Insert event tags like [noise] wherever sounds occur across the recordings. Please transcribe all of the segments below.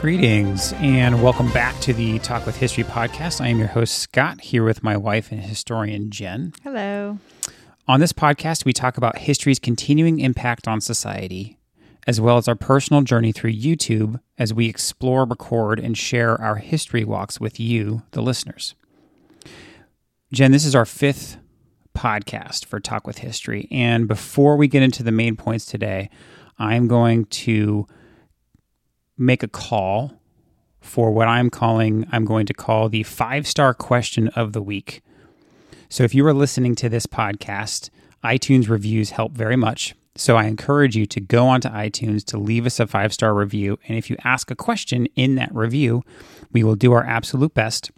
Greetings and welcome back to the Talk with History podcast. I am your host, Scott, here with my wife and historian, Jen. Hello. On this podcast, we talk about history's continuing impact on society, as well as our personal journey through YouTube as we explore, record, and share our history walks with you, the listeners. Jen, this is our fifth podcast for Talk with History. And before we get into the main points today, I'm going to make a call for what I'm calling, I'm going to call the five star question of the week. So if you are listening to this podcast, iTunes reviews help very much. So I encourage you to go onto iTunes to leave us a five star review. And if you ask a question in that review, we will do our absolute best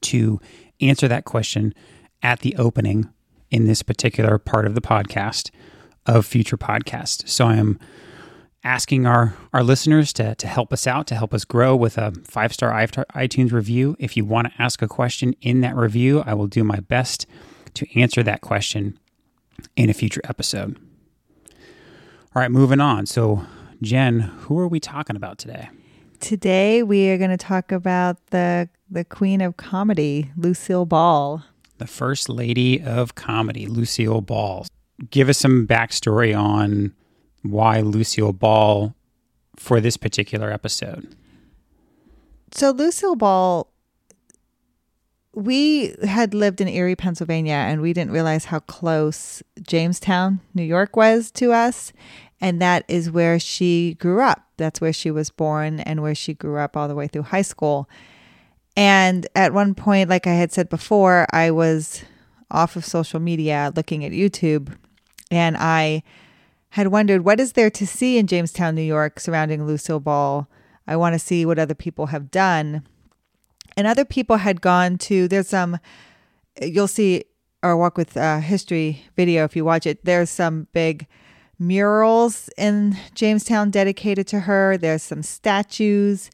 to answer that question at the opening in this particular part of the podcast of future podcasts. So I am asking our, our listeners to, to help us out, to help us grow with a five star iTunes review. If you want to ask a question in that review, I will do my best to answer that question in a future episode. All right, moving on. So, Jen, who are we talking about today? Today we are going to talk about the the queen of comedy, Lucille Ball. The first lady of comedy, Lucille Ball. Give us some backstory on why Lucille Ball for this particular episode. So, Lucille Ball, we had lived in Erie, Pennsylvania, and we didn't realize how close Jamestown, New York was to us. And that is where she grew up. That's where she was born and where she grew up all the way through high school. And at one point, like I had said before, I was off of social media looking at YouTube and I had wondered what is there to see in Jamestown, New York surrounding Lucille Ball. I want to see what other people have done. And other people had gone to, there's some, you'll see our Walk with uh, History video if you watch it. There's some big murals in Jamestown dedicated to her, there's some statues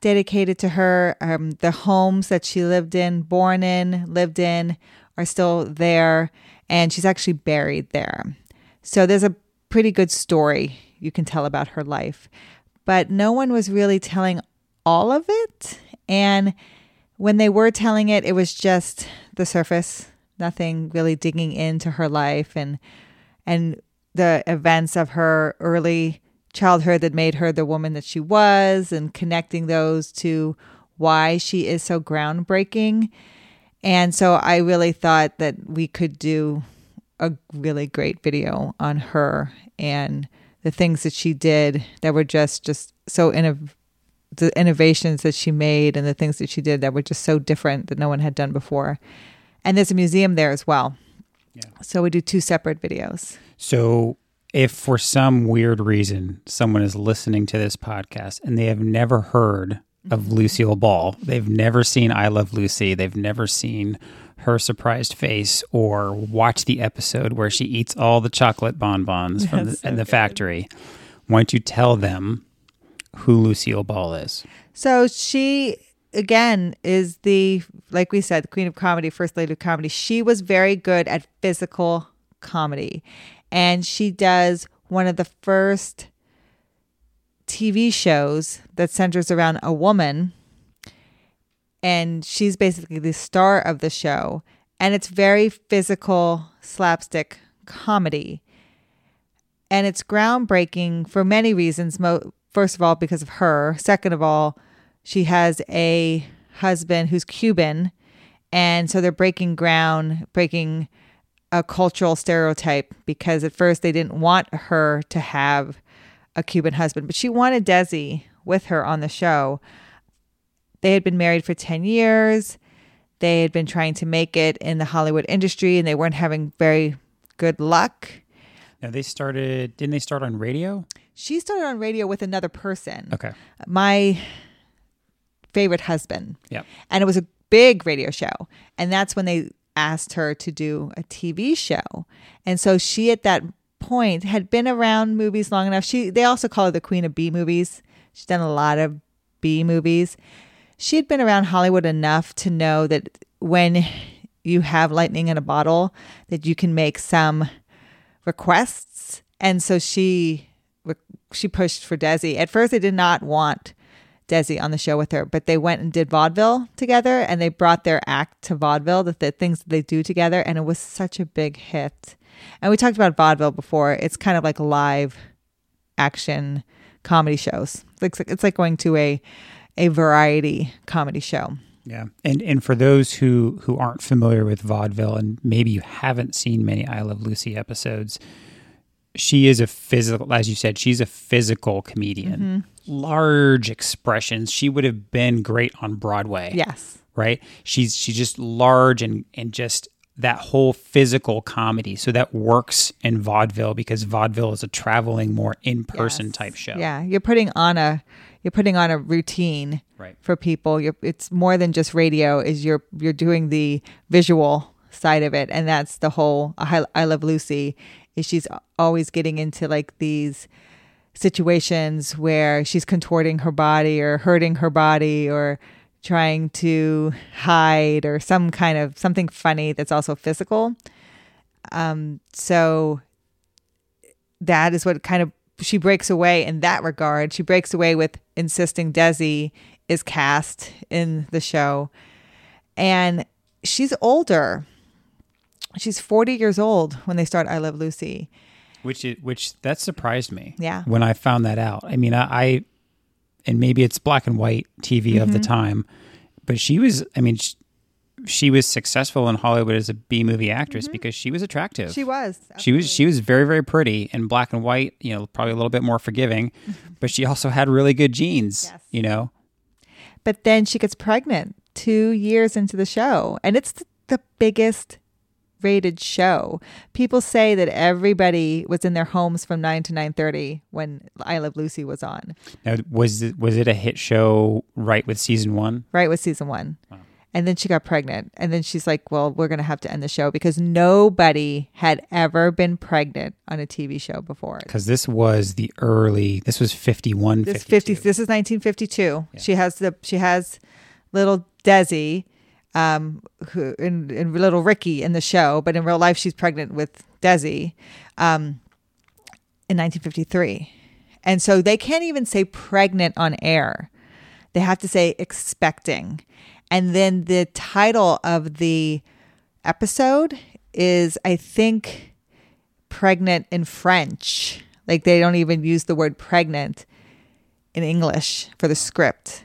dedicated to her. Um, the homes that she lived in, born in, lived in, are still there. And she's actually buried there. So there's a pretty good story you can tell about her life. But no one was really telling all of it. And when they were telling it, it was just the surface, nothing really digging into her life and and the events of her early childhood that made her the woman that she was and connecting those to why she is so groundbreaking. And so I really thought that we could do a really great video on her and the things that she did that were just just so innov- the innovations that she made and the things that she did that were just so different that no one had done before. And there's a museum there as well. Yeah. So we do two separate videos. So if for some weird reason someone is listening to this podcast and they have never heard of mm-hmm. Lucille Ball, they've never seen I Love Lucy, they've never seen her surprised face or watch the episode where she eats all the chocolate bonbons from [laughs] the, so in the factory, why don't you tell them who Lucille Ball is? So she again is the like we said, the queen of comedy, first lady of comedy. She was very good at physical comedy. And she does one of the first TV shows that centers around a woman and she's basically the star of the show. And it's very physical slapstick comedy. And it's groundbreaking for many reasons. Mo- first of all, because of her. Second of all, she has a husband who's Cuban. And so they're breaking ground, breaking a cultural stereotype because at first they didn't want her to have a Cuban husband, but she wanted Desi with her on the show. They had been married for 10 years. They had been trying to make it in the Hollywood industry and they weren't having very good luck. Now they started, didn't they start on radio? She started on radio with another person. Okay. My favorite husband. Yeah. And it was a big radio show. And that's when they asked her to do a TV show. And so she at that point had been around movies long enough. She they also call her the queen of B movies. She's done a lot of B movies. she had been around Hollywood enough to know that when you have lightning in a bottle, that you can make some requests. And so she she pushed for Desi. At first, they did not want Desi on the show with her, but they went and did vaudeville together, and they brought their act to vaudeville, the, the things that they do together, and it was such a big hit. And we talked about vaudeville before. It's kind of like live action comedy shows. It's like it's like going to a a variety comedy show. Yeah, and and for those who who aren't familiar with vaudeville, and maybe you haven't seen many I Love Lucy episodes, she is a physical, as you said, she's a physical comedian. Mm-hmm. Large expressions. She would have been great on Broadway. Yes, right. She's she's just large and and just that whole physical comedy. So that works in vaudeville because vaudeville is a traveling, more in person Yes. type show. Yeah, you're putting on a you're putting on a routine Right. for people. You're, it's more than just radio. Is you're you're doing the visual side of it, and that's the whole I, I Love Lucy. Is she's always getting into like these situations where she's contorting her body or hurting her body or trying to hide or some kind of something funny that's also physical. Um, so that is what kind of she breaks away in that regard. She breaks away with insisting Desi is cast in the show. And she's older. She's 40 years old when they start I Love Lucy. which it, which that surprised me. Yeah. when I found that out. I mean, I, I and maybe it's black and white TV of Mm-hmm. the time, but she was. I mean, she, she was successful in Hollywood as a B movie actress because she was attractive. Mm-hmm. She was. She was she was very very pretty in black and white. You know, probably a little bit more forgiving, but she also had really good genes. Yes. You know, But then she gets pregnant two years into the show, and it's th- the biggest rated show. People say that everybody was in their homes from nine to nine thirty when I Love Lucy was on. now was it, was it a hit show right with season one? right with season one. And then she got pregnant. And then she's like, well, we're going to have to end the show because nobody had ever been pregnant on a TV show before. Because this was the early. This was 51, This 52. 50, this is 1952. She has the, she has little Desi, um, who, and, and little Ricky in the show, but in real life, she's pregnant with Desi, um, in 1953. And so they can't even say pregnant on air. They have to say expecting. And then the title of the episode is, I think, pregnant in French. Like they don't even use the word pregnant in English for the script.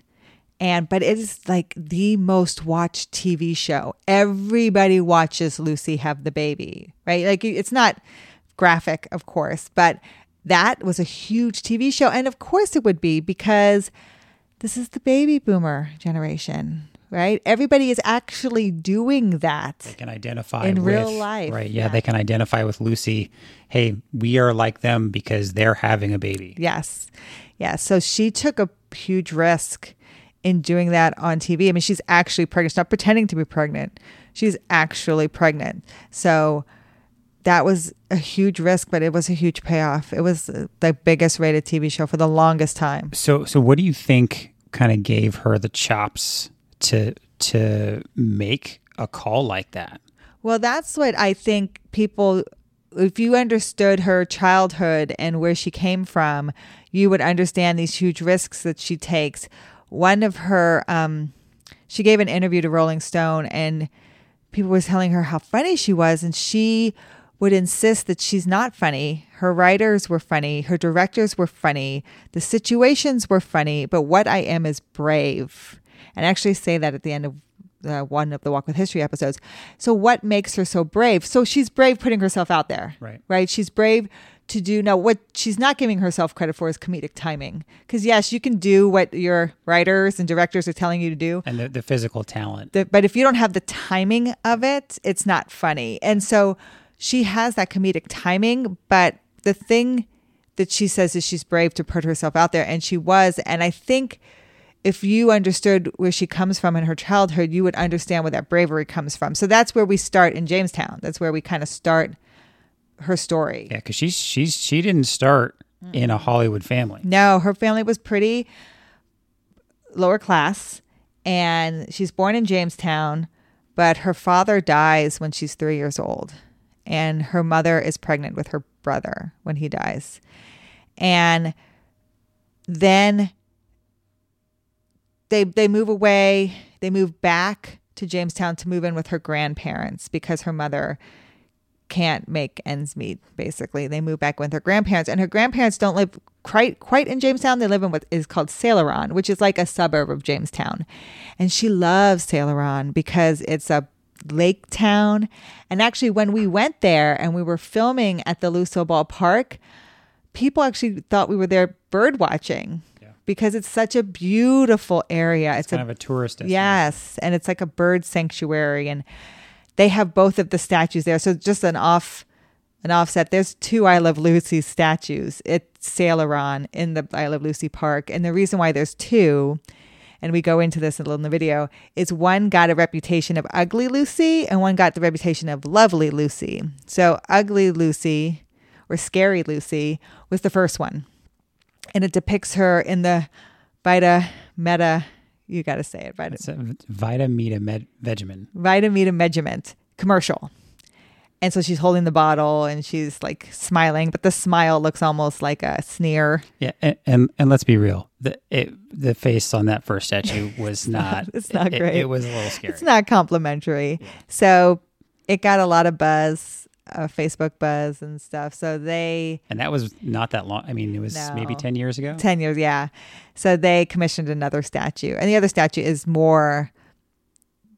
And but it is like the most watched TV show. Everybody watches Lucy have the baby, right? Like it's not graphic, of course, but that was a huge TV show. And of course it would be because this is the baby boomer generation, right? Everybody is actually doing that. They can identify In with, real life, right? Yeah, yeah. they can identify with Lucy. Hey, we are like them because they're having a baby. Yes. Yeah. So she took a huge risk in doing that on TV. I mean, she's actually pregnant. She's not pretending to be pregnant. She's actually pregnant. So that was a huge risk, but it was a huge payoff. It was the biggest rated TV show for the longest time. So, so what do you think kind of gave her the chops to to make a call like that? Well, that's what I think people, if you understood her childhood and where she came from, you would understand these huge risks that she takes. One of her, um, she gave an interview to Rolling Stone and people were telling her how funny she was. And she would insist that she's not funny. Her writers were funny. Her directors were funny. The situations were funny. But what I am is brave. And I actually say that at the end of uh, one of the Walk with History episodes. So, what makes her so brave? So, she's brave putting herself out there. Right. Right. She's brave to do. Now, what she's not giving herself credit for is comedic timing. Because, yes, you can do what your writers and directors are telling you to do. And the, the physical talent. The, but if you don't have the timing of it, it's not funny. And so she has that comedic timing. But the thing that she says is she's brave to put herself out there. And she was. And I think if you understood where she comes from in her childhood, you would understand where that bravery comes from. So that's where we start in Jamestown. That's where we kind of start her story. Yeah, because she's she's she didn't start in a Hollywood family. No, her family was pretty lower class and she's born in Jamestown, but her father dies when she's three years old, and her mother is pregnant with her brother when he dies, and then they they move away. They move back to Jamestown to move in with her grandparents because her mother can't make ends meet basically. They move back with her grandparents and her grandparents don't live quite quite in jamestown. They live in what is called Celoron, which is like a suburb of jamestown. And she loves Celoron because it's a lake town. And actually when we went there and we were filming at the lucille ball park people actually thought we were there bird watching because it's such a beautiful area. It's, it's kind a, of a tourist destination. yes and it's like a bird sanctuary. And they have both of the statues there. So just an off an offset. There's two I Love Lucy statues at Celoron in the I Love Lucy Park. And the reason why there's two, and we go into this a little in the video, is one got a reputation of ugly Lucy and one got the reputation of lovely Lucy. So ugly Lucy or scary Lucy was the first one. And it depicts her in the Vita Meta you got to say it. Vita, it's a Vita Meta Med- Vegemin. Vita Meta commercial. And so she's holding the bottle and she's like smiling, but the smile looks almost like a sneer. Yeah, and and, and let's be real, the it, the face on that first statue [laughs] was not. it's not it, great. It, was a little scary. It's not complimentary. So it got a lot of buzz uh, Facebook buzz and stuff. So they and that was not that long. I mean, it was no, maybe ten years ago. Ten years, yeah. So they commissioned another statue, and the other statue is more.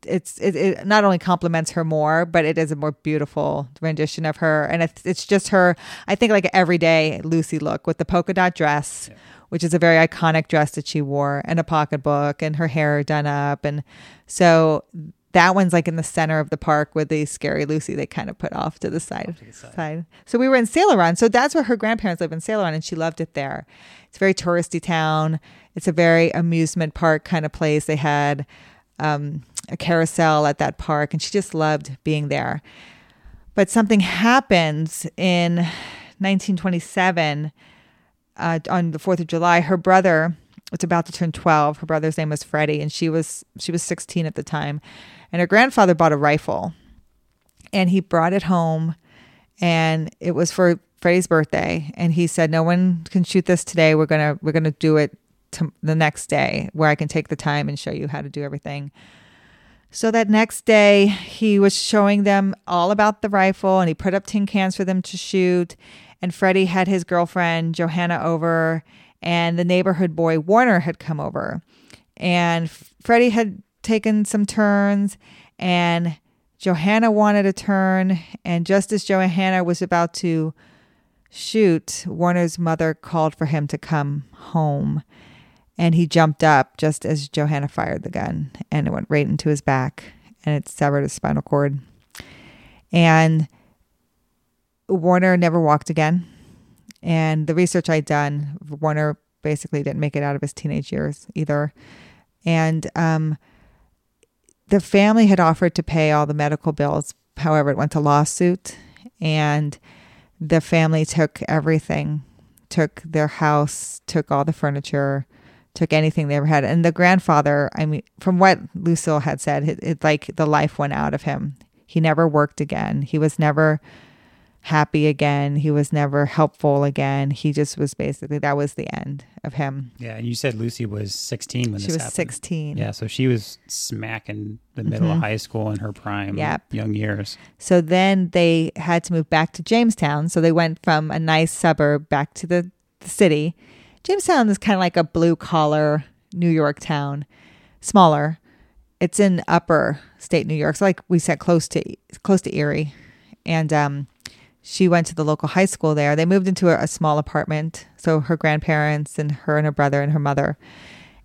It's it, it not only complements her more, but it is a more beautiful rendition of her, and it's it's just her. I think like everyday Lucy look with the polka dot dress. Yeah which is a very iconic dress that she wore, and a pocketbook, and her hair done up. And so that one's like in the center of the park with the scary Lucy they kind of put off to the side. To the side. side. So we were in Celoron. So that's where her grandparents live in Celoron and she loved it there. It's a very touristy town. It's a very amusement park kind of place. They had um, a carousel at that park and she just loved being there. But something happens in 1927 uh, on the 4th of July. Her brother was about to turn 12. Her brother's name was Freddie and she was she was 16 at the time and her grandfather bought a rifle and he brought it home and it was for Freddie's birthday and he said no one can shoot this today we're going to we're going to do it to the next day where I can take the time and show you how to do everything. So that next day he was showing them all about the rifle and he put up tin cans for them to shoot and Freddie had his girlfriend Johanna over and the neighborhood boy Warner had come over. And Freddie had taken some turns and Johanna wanted a turn. And just as Johanna was about to shoot, Warner's mother called for him to come home. And he jumped up just as Johanna fired the gun and it went right into his back and it severed his spinal cord. And Warner never walked again. And the research I'd done, Warner basically didn't make it out of his teenage years either. And um, the family had offered to pay all the medical bills. However, it went to lawsuit, and the family took everything, took their house, took all the furniture, took anything they ever had. And the grandfather, I mean, from what Lucille had said, it, it like the life went out of him. He never worked again. He was never happy again. He was never helpful again. He just was basically that was the end of him. Yeah, and you said Lucy was 16 when she this was happened. 16. Yeah, so she was smack in the middle Mhm. of high school in her prime Yep. young years. So then they had to move back to Jamestown. So they went from a nice suburb back to the, the city. Jamestown is kind of like a blue collar New York town, smaller. It's in upper state New York. So like we said, close to close to Erie. And um, she went to the local high school there. They moved into a, a small apartment. So her grandparents and her and her brother and her mother.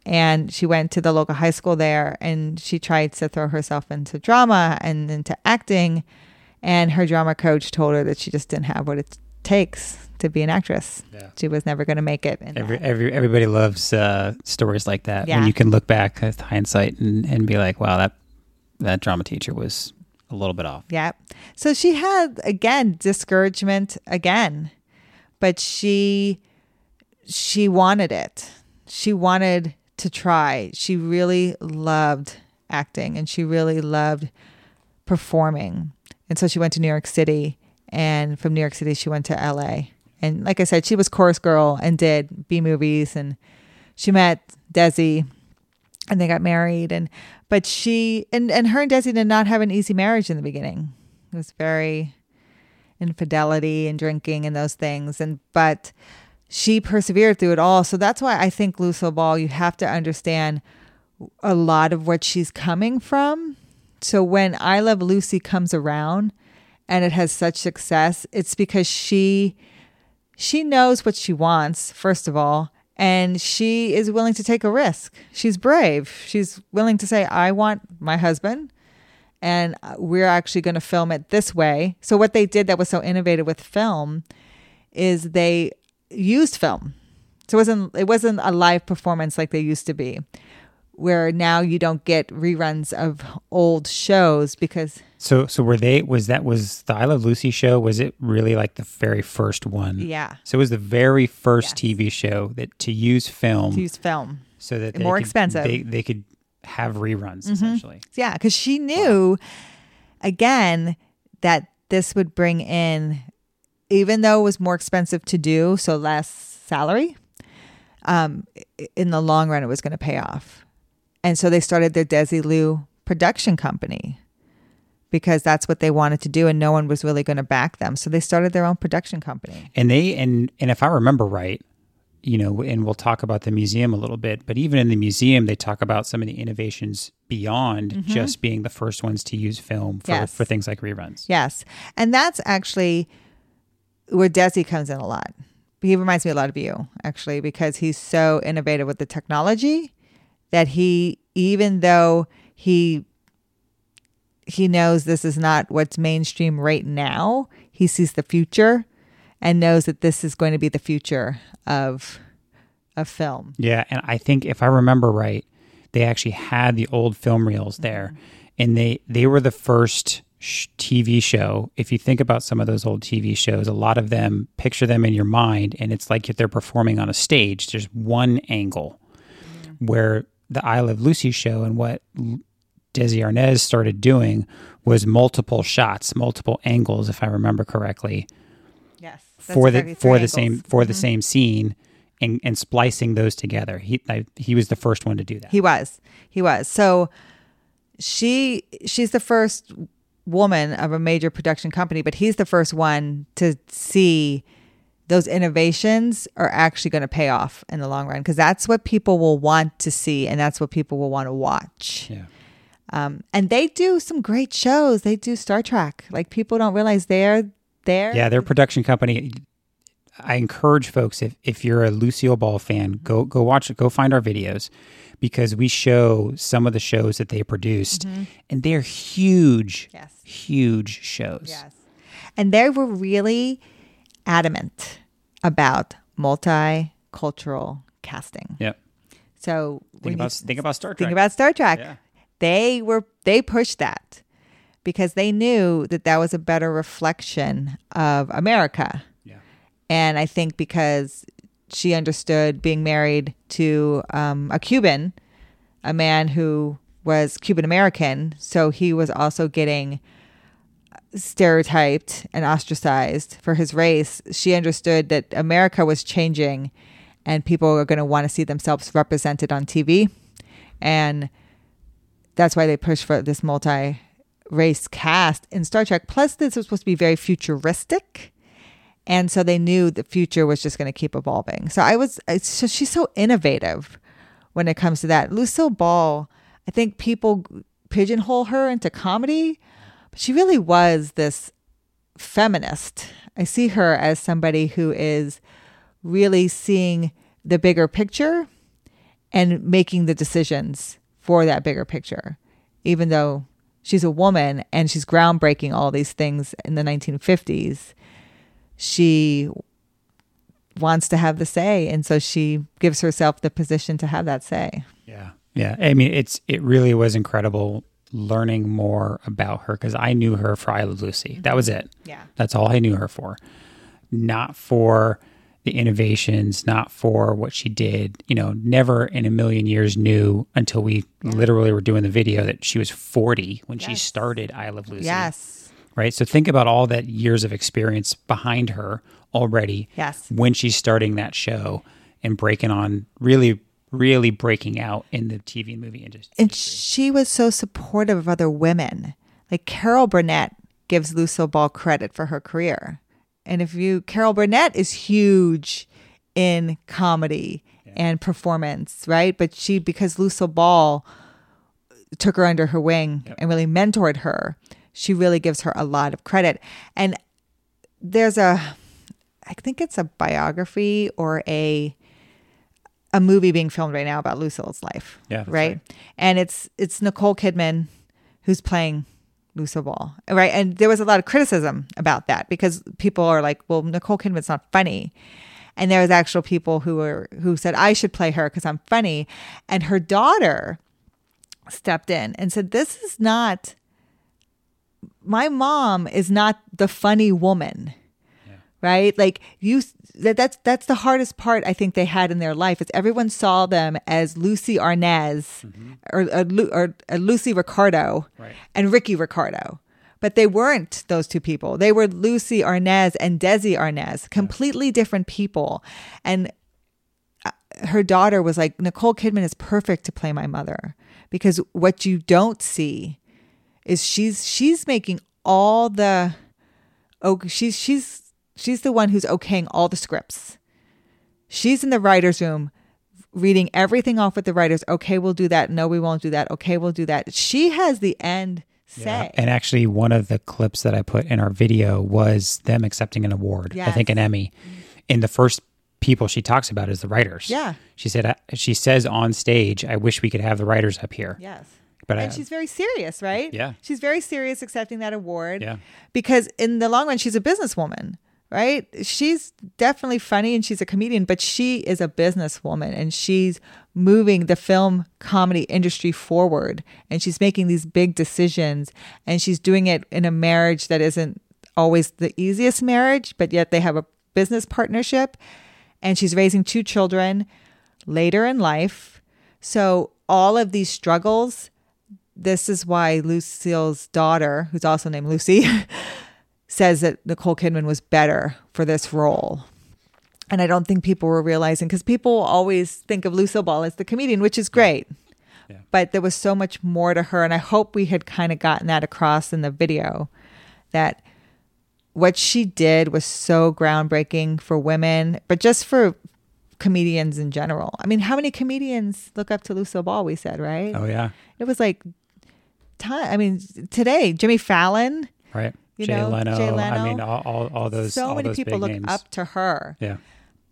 And she went to the local high school there and she tried to throw herself into drama and into acting. And her drama coach told her that she just didn't have what it takes to be an actress. Yeah. She was never going to make it. Every, that. every everybody loves uh, stories like that Yeah. when you can look back with hindsight and, and be like, wow, that that drama teacher was a little bit off. Yeah. So she had again discouragement again, but she she wanted it. She wanted to try. She really loved acting and she really loved performing. And so she went to New York City and from New York City she went to LA. And like I said, she was chorus girl and did B movies and she met Desi and they got married and but she and, and her and Desi did not have an easy marriage in the beginning. It was very infidelity and drinking and those things and but she persevered through it all. So that's why I think Lucille Ball, you have to understand a lot of what she's coming from. So when I Love Lucy comes around and it has such success, it's because she she knows what she wants, first of all, and she is willing to take a risk. She's brave. She's willing to say, I want my husband, and uh, we're actually going to film it this way. So, what they did that was so innovative with film is they used film. So it wasn't it wasn't a live performance like they used to be, where now you don't get reruns of old shows because So so were they was that was the I Love Lucy show was it really like the very first one? yeah, So it was the very first Yes. TV show that to use film to use film. so that they more could- expensive. Mm-hmm. They they could have reruns essentially. Yeah, because she knew again that this would bring in, even though it was more expensive to do, so less salary. Um, in the long run, it was going to pay off, and so they started their Desilu production company because that's what they wanted to do, and no one was really going to back them. So they started their own production company. And they and and if I remember right, you know, and we'll talk about the museum a little bit, but even in the museum they talk about some of the innovations beyond just being the first ones to use film for, Mm-hmm. Yes. for things like reruns. Yes. And that's actually where Desi comes in a lot. He reminds me a lot of you, actually, because he's so innovative with the technology that he, even though he he knows this is not what's mainstream right now, he sees the future and knows that this is going to be the future of of film. Yeah, and I think if I remember right, they actually had the old film reels mm-hmm. there, and they they were the first sh- TV show. If you think about some of those old TV shows, a lot of them picture them in your mind, and it's like if they're performing on a stage. There's one angle mm-hmm. where the I Love Lucy show and what Desi Arnaz started doing was multiple shots, multiple angles, if I remember correctly Yes. for the for the same for the mm-hmm. same scene and and splicing those together. He I, he was the first one to do that. He was. He was. So she she's the first woman of a major production company, but he's the first one to see those innovations are actually going to pay off in the long run because that's what people will want to see and that's what people will want to watch. yeah. Um, and they do some great shows. They do Star Trek. Like people don't realize they're there. Yeah, their production company. I encourage folks if if you're a Lucille Ball fan, go go watch it. Go find our videos because we show some of the shows that they produced, and they're huge, Yes. huge shows. Yes. And they were really adamant about multicultural casting. Yep. So Think when you about think about Star Trek. think about Star Trek, Yeah. they were they pushed that because they knew that that was a better reflection of America. yeah. And I think because she understood being married to um, a Cuban, a man who was Cuban American, so he was also getting stereotyped and ostracized for his race. She understood that America was changing and people are going to want to see themselves represented on TV. And that's why they pushed for this multi race cast in Star Trek. Plus, this was supposed to be very futuristic. And so they knew the future was just going to keep evolving. So I was, so she's so innovative when it comes to that. Lucille Ball, I think people pigeonhole her into comedy, but she really was this feminist. I see her as somebody who is really seeing the bigger picture and making the decisions for that bigger picture, even though she's a woman and she's groundbreaking all these things in the 1950s. She wants to have the say, and so she gives herself the position to have that say. Yeah. Yeah. I mean, it's it really was incredible learning more about her because I knew her for I Love Lucy. That was it. Yeah. That's all I knew her for. Not for the innovations, not for what she did. You know, never in a million years knew until we literally were doing the video that she was 40 when she started I Love Lucy. Yes. Right. So think about all that years of experience behind her already Yes. when she's starting that show and breaking on really, really breaking out in the TV and movie industry. And she was so supportive of other women. Like Carol Burnett gives Lucille Ball credit for her career. And if you, Carol Burnett is huge in comedy and performance, right? But she, because Lucille Ball took her under her wing and really mentored her, she really gives her a lot of credit. And there's a, I think it's a biography or a, a movie being filmed right now about Lucille's life. Yeah, right? right. And it's it's Nicole Kidman who's playing Lucille Ball. Right. And there was a lot of criticism about that because people are like, well, Nicole Kidman's not funny. And there was actual people who were who said I should play her because I'm funny. And her daughter stepped in and said, This is not my mom is not the funny woman right? Like you that, that's that's the hardest part i think they had in their life is everyone saw them as lucy arnaz mm-hmm. or, uh, or, or, or lucy ricardo Right. and ricky ricardo. But they weren't those two people. They were lucy arnaz and desi arnaz completely different people. And uh, her daughter was like nicole kidman is perfect to play my mother because what you don't see is she's she's making all the oh she's she's she's the one who's okaying all the scripts. She's in the writers' room reading everything off with the writers. Okay, we'll do that. No, we won't do that. Okay, we'll do that. She has the end say. And actually, one of the clips that I put in our video was them accepting an award. I think an Emmy. And the first people she talks about is the writers. Yeah. She said, uh, she says on stage, I wish we could have the writers up here. yes. But I, she's very serious, right? Yeah. She's very serious accepting that award. Yeah. Because in the long run, she's a businesswoman, right? She's definitely funny and she's a comedian, but she is a businesswoman and she's moving the film comedy industry forward and she's making these big decisions and she's doing it in a marriage that isn't always the easiest marriage, but yet they have a business partnership and she's raising two children later in life. So all of these struggles this is why Lucille's daughter, who's also named Lucy, [laughs] says that Nicole Kidman was better for this role. And I don't think people were realizing because people always think of Lucille Ball as the comedian, which is great. Yeah. But there was so much more to her. And I hope we had kind of gotten that across in the video that what she did was so groundbreaking for women, but just for comedians in general. I mean, how many comedians look up to Lucille Ball? We said, right? oh, yeah. It was like time. I mean, today Jimmy Fallon, Right. You Jay, know, Leno, Jay Leno. I mean, all, all, all those. so all many those people look names. up to her Yeah.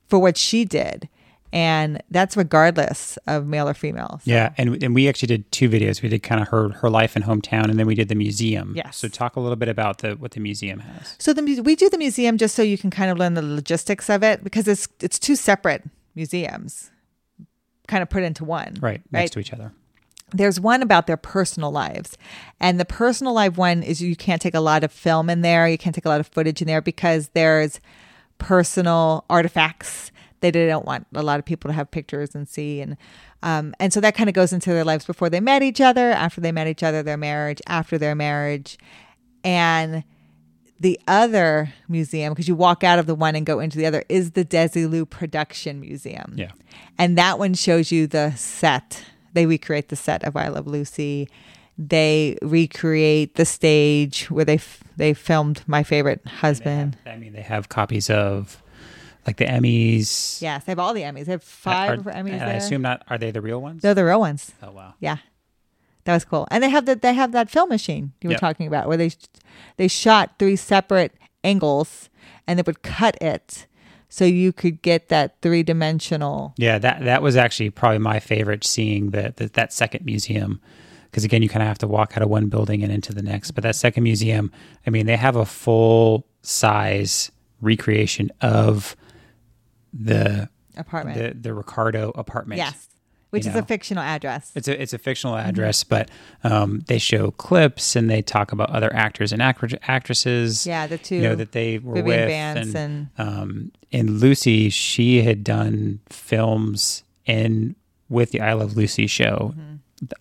for what she did, and that's regardless of male or female. So- Yeah, and and we actually did two videos. We did kind of her her life and hometown, and then we did the museum. Yes. So talk a little bit about the what the museum has. So the we do the museum just so you can kind of learn the logistics of it because it's it's two separate museums, kind of put into one. Right, next to each other. There's one about their personal lives and the personal life one is you can't take a lot of film in there you can't take a lot of footage in there because there's personal artifacts that they don't want a lot of people to have pictures and see and um, and so that kind of goes into their lives before they met each other after they met each other their marriage after their marriage and the other museum because you walk out of the one and go into the other is the Desilu Production Museum Yeah. and that one shows you the set. They recreate the set of I Love Lucy. They recreate the stage where they f- they filmed My Favorite Husband. I mean, they have copies of like the Emmys. Yes, they have all the Emmys. They have five Are- Emmys and there. I assume not. Are they the real ones? They're the real ones. oh wow. Yeah, that was cool. And they have that they have that film machine you were Yep. talking about where they they shot three separate angles and they would cut it so you could get that three dimensional. Yeah, that that was actually probably my favorite seeing the, the that second museum because again you kind of have to walk out of one building and into the next. But that second museum, I mean, they have a full size recreation of the Apartment. the the Ricardo apartment. Yes. Which you is a fictional address. It's a it's a fictional Mm-hmm. address, but um, they show clips and they talk about other actors and actr- actresses. yeah, the two you know that they were Vivian with, Vance and, um, and Lucy, she had done films in with the I Love Lucy show.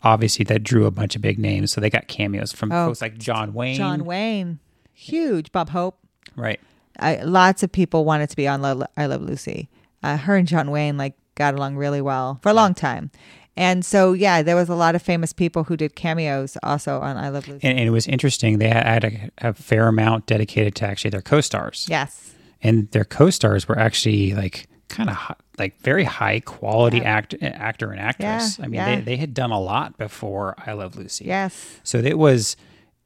Obviously, that drew a bunch of big names, so they got cameos from Oh, folks like John Wayne. John Wayne, huge. Bob Hope. right? I, lots of people wanted to be on Lo- I Love Lucy. Uh, her and John Wayne like got along really well for a long time, and so yeah, there was a lot of famous people who did cameos also on I Love Lucy. And, and it was interesting. They had a, a fair amount dedicated to actually their co-stars. yes, and their co-stars were actually like kind of like very high quality act, actor and actress. Yeah, I mean, yeah. they, they had done a lot before I Love Lucy. yes, So it was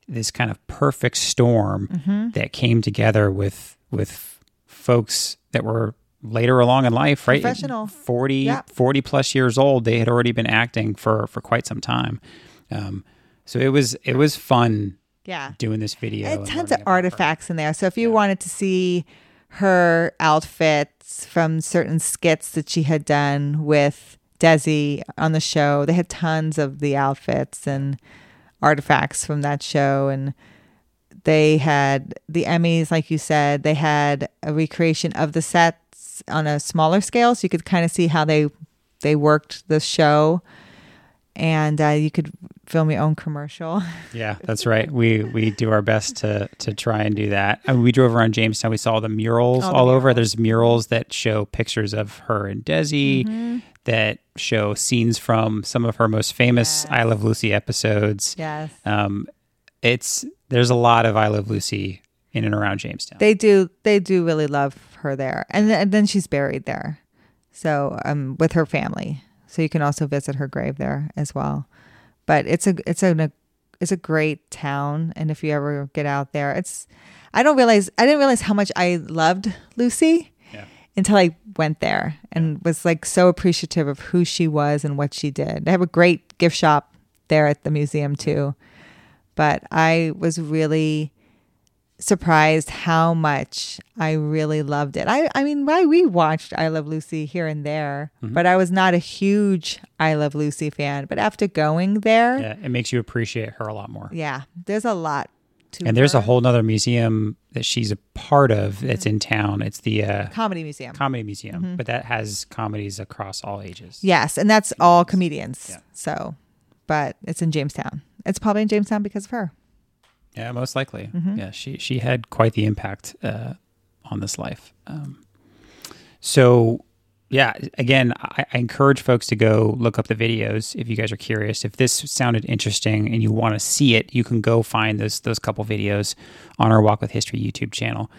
this kind of perfect storm Mm-hmm. that came together with with folks that were later along in life, right? Professional. 40, Yep. 40 plus years old. They had already been acting for for quite some time. Um, so it was it was fun yeah. doing this video. And and tons of about her. artifacts in there. So if you wanted to see her outfits from certain skits that she had done with Desi on the show, they had tons of the outfits and artifacts from that show and they had the Emmys, like you said, they had a recreation of the sets on a smaller scale, so you could kind of see how they they worked the show, and uh, you could film your own commercial. [laughs] Yeah, that's right. We we do our best to to try and do that. I mean, we drove around Jamestown. We saw the murals Oh, the all over. There's murals that show pictures of her and Desi, Mm-hmm. that show scenes from some of her most famous Yes. I Love Lucy episodes. Yes. Um, it's there's a lot of I Love Lucy in and around Jamestown. They do. They do really love her there, and, th- and then she's buried there, so um, with her family. So you can also visit her grave there as well. But it's a it's a it's a great town, and if you ever get out there, it's. I don't realize I didn't realize how much I loved Lucy Yeah. until I went there and was like so appreciative of who she was and what she did. They have a great gift shop there at the museum too. But I was really surprised how much I really loved it. I I mean, why we watched I Love Lucy here and there, but I was not a huge I Love Lucy fan. But after going there, yeah, it makes you appreciate her a lot more. Yeah, there's a lot to And there's a whole nother museum that she's a part of that's in town. It's the uh, comedy museum. Comedy Museum, Mm-hmm. but that has comedies across all ages. Yes, and that's all comedians. Yeah. So, but it's in Jamestown. It's probably in Jamestown because of her. Yeah, most likely. Mm-hmm. Yeah, she she had quite the impact uh, on this life. Um, so, yeah, again, I, I encourage folks to go look up the videos if you guys are curious. If this sounded interesting and you want to see it, you can go find those those couple videos on our Walk with History YouTube channel.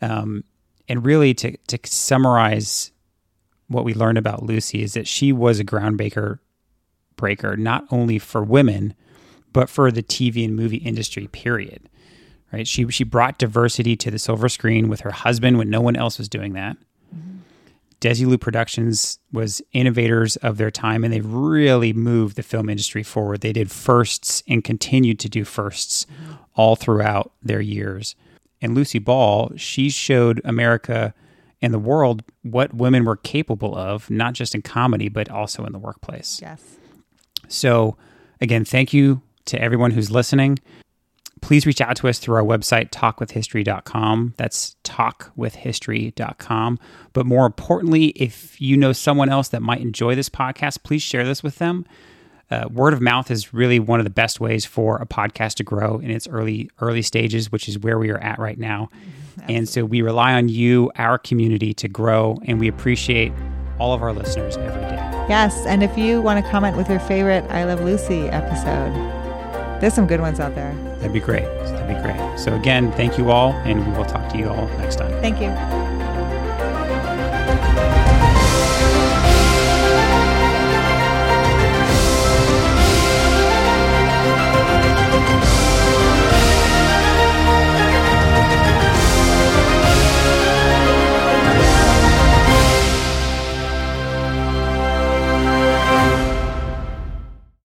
Um, and really, to to summarize what we learned about Lucy is that she was a groundbreaker breaker, not only for women but for the TV and movie industry, period. Right? She she brought diversity to the silver screen with her husband when no one else was doing that. Mm-hmm. Desilu Productions was innovators of their time, and they really moved the film industry forward. They did firsts and continued to do 1sts mm-hmm. all throughout their years. And Lucy Ball, she showed America and the world what women were capable of, not just in comedy, but also in the workplace. Yes. So, again, thank you to everyone who's listening. Please reach out to us through our website, talkwithhistory.com. That's talkwithhistory.com. But more importantly, if you know someone else that might enjoy this podcast, please share this with them. Uh, word of mouth is really one of the best ways for a podcast to grow in its early early stages, which is where we are at right now. And so we rely on you, our community, to grow, and we appreciate all of our listeners every day. Yes, and if you want to comment with your favorite I Love Lucy episode, there's some good ones out there. That'd be great. That'd be great. So, again, thank you all, and we will talk to you all next time. Thank you.